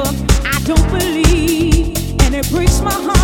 I don't believe, and it breaks my heart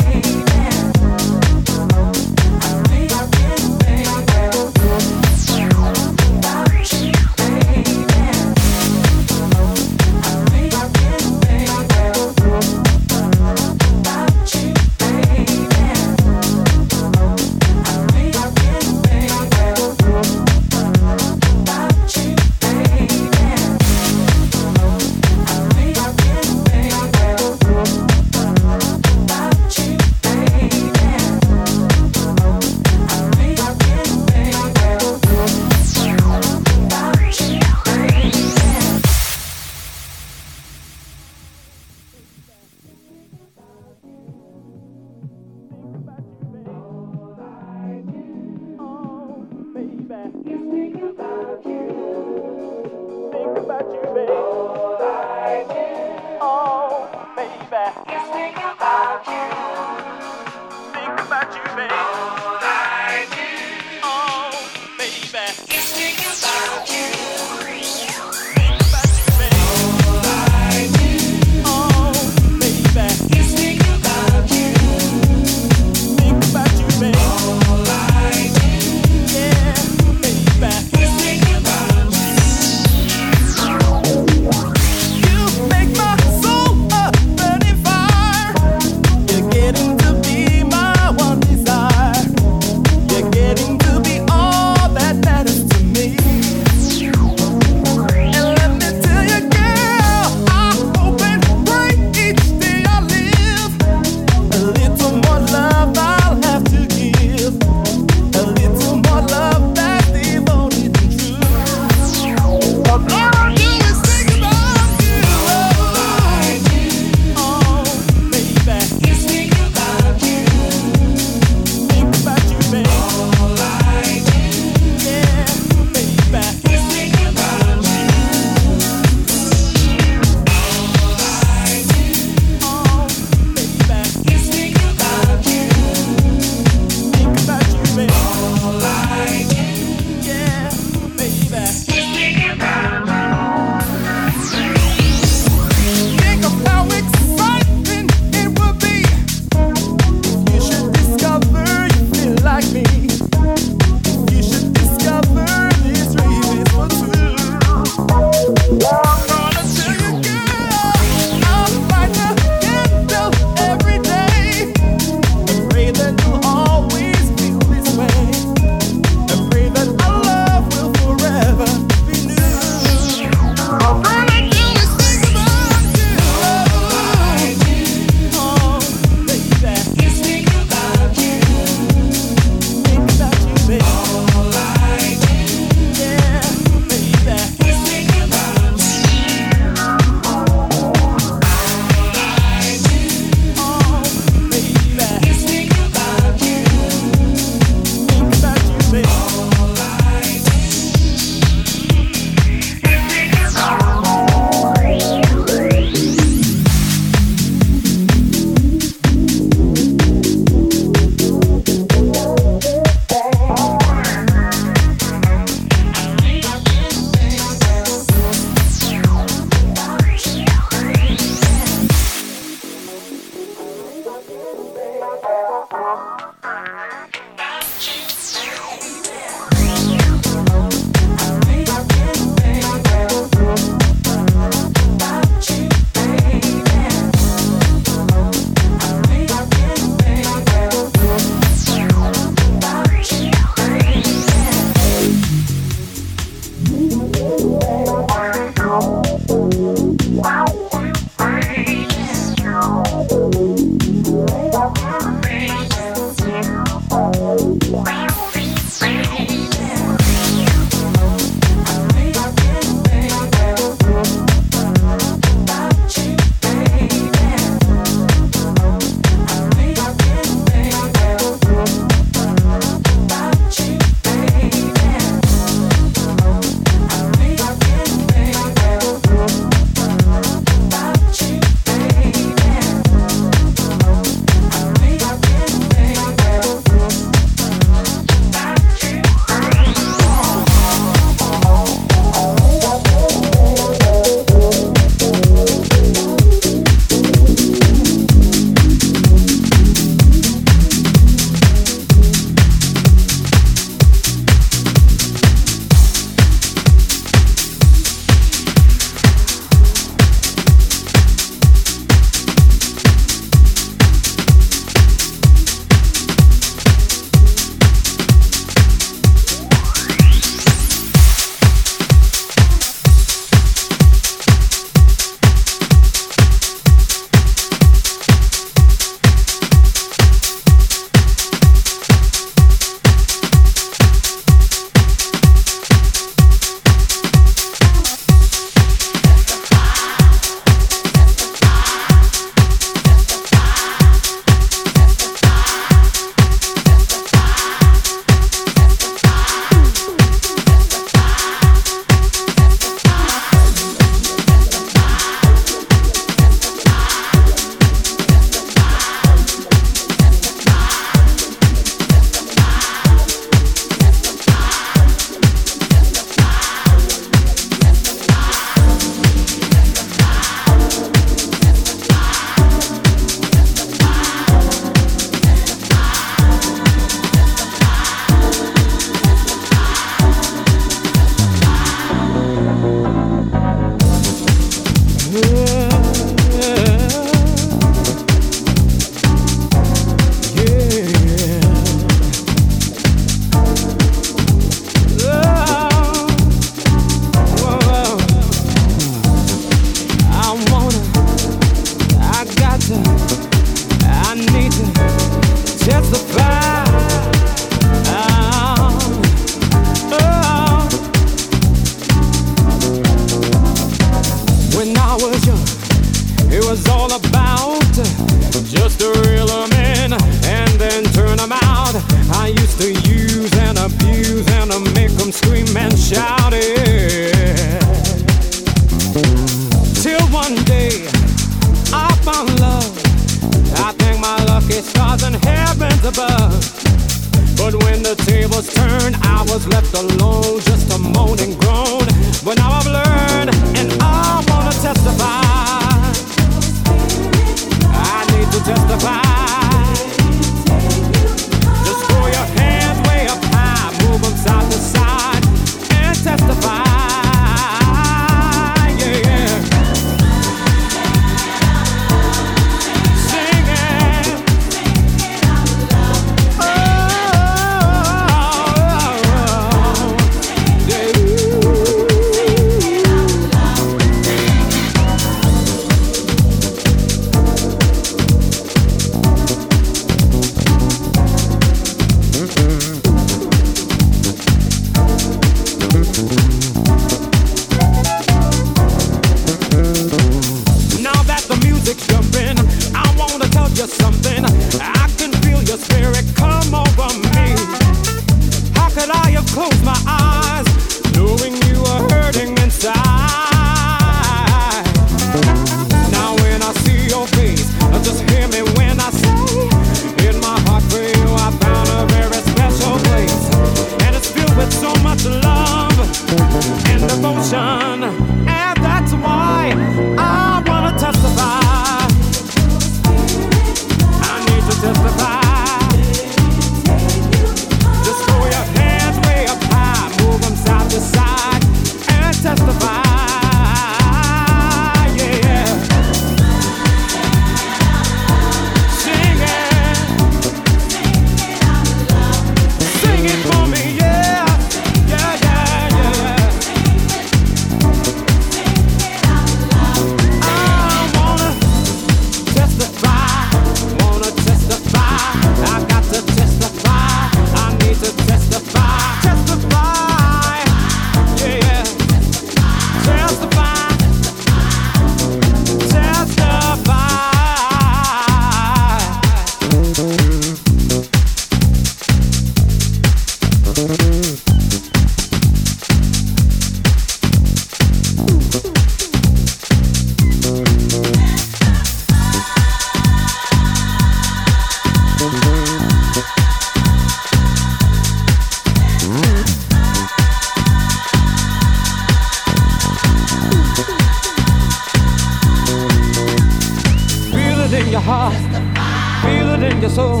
soul.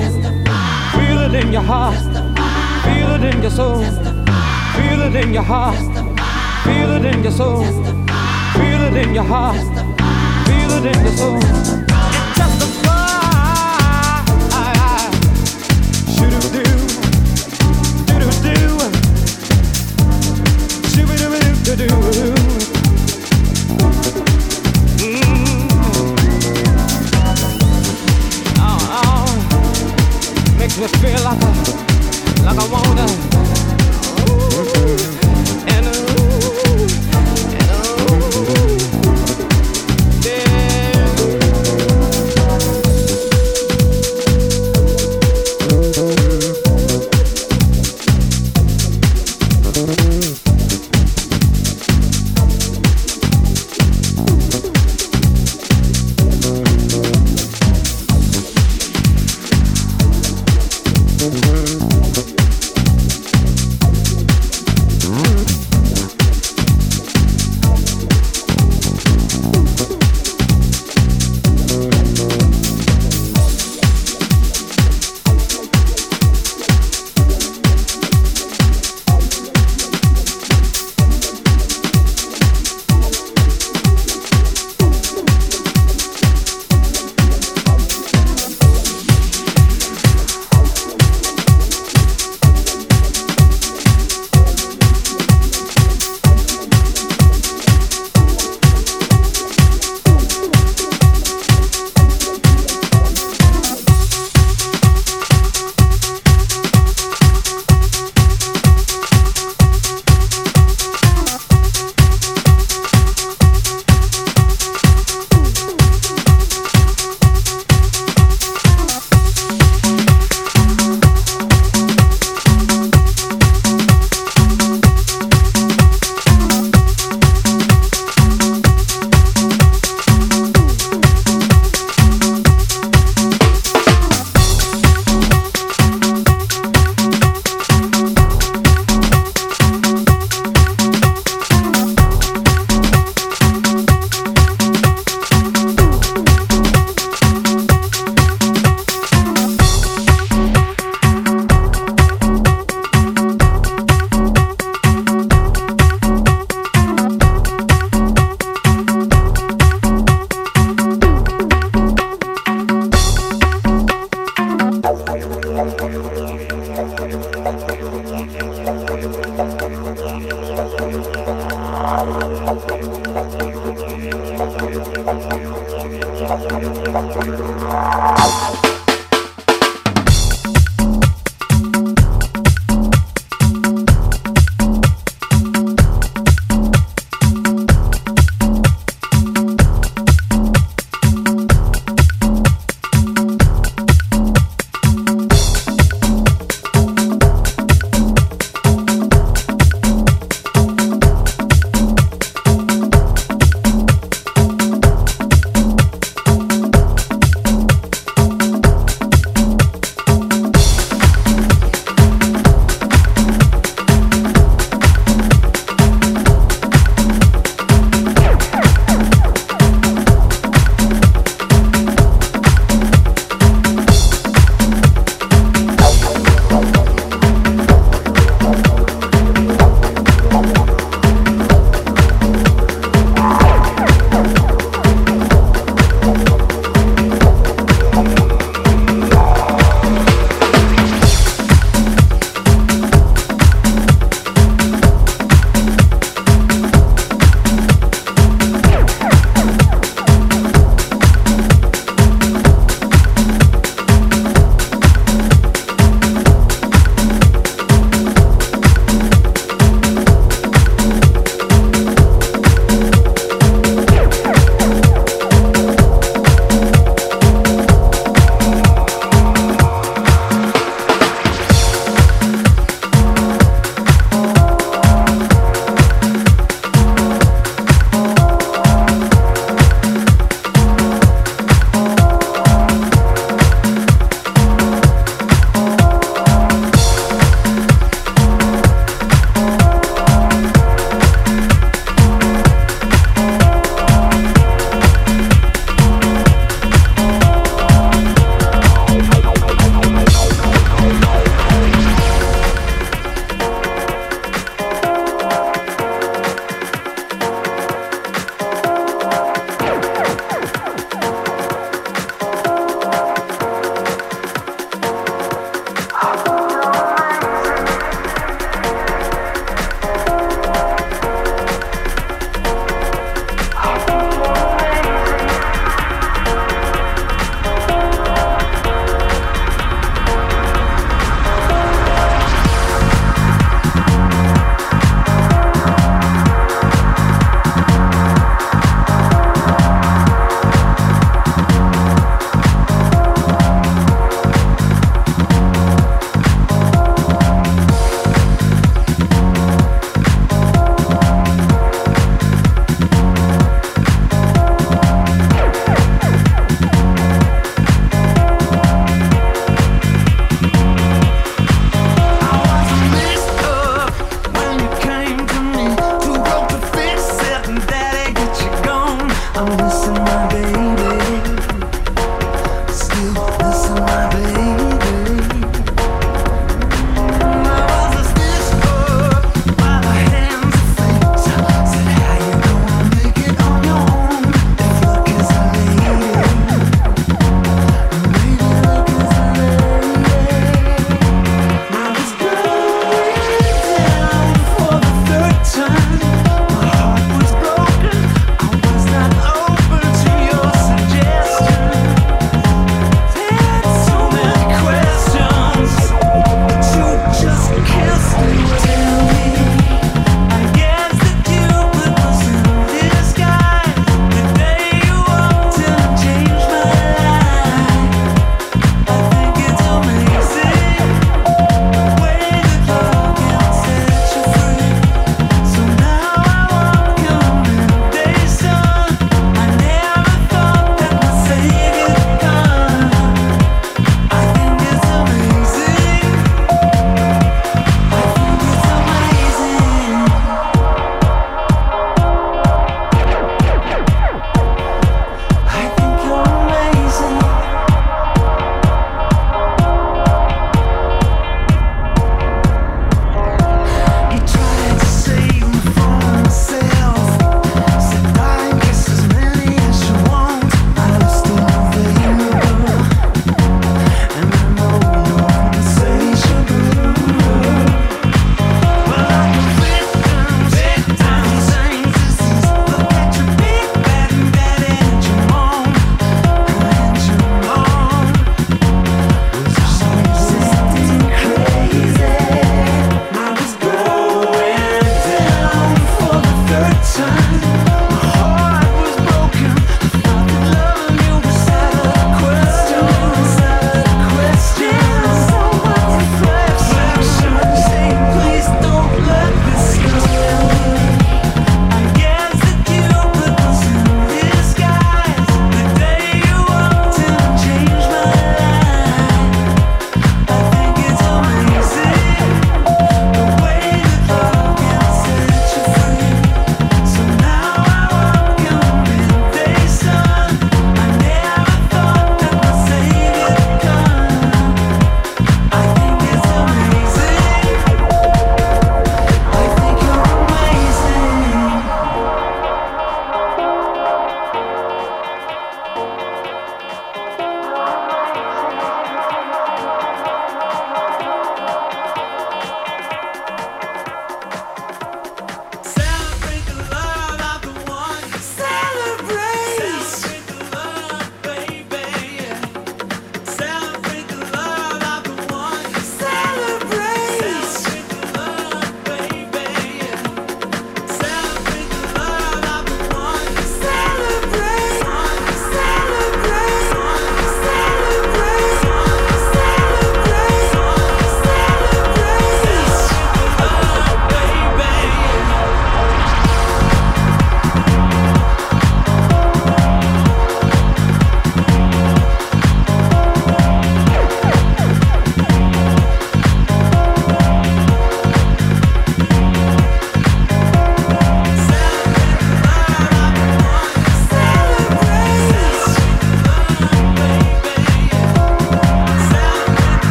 Feel it in your heart. Feel it in your soul. Feel it in your heart. Feel it in your soul. Feel it in your heart. Feel it in your soul. It's just a fly. Shoo-doo-doo. Do-do-do. Shoo-doo-doo-doo-doo. Mm. Me feel like a, like I wanna.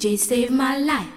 DJ saved my life.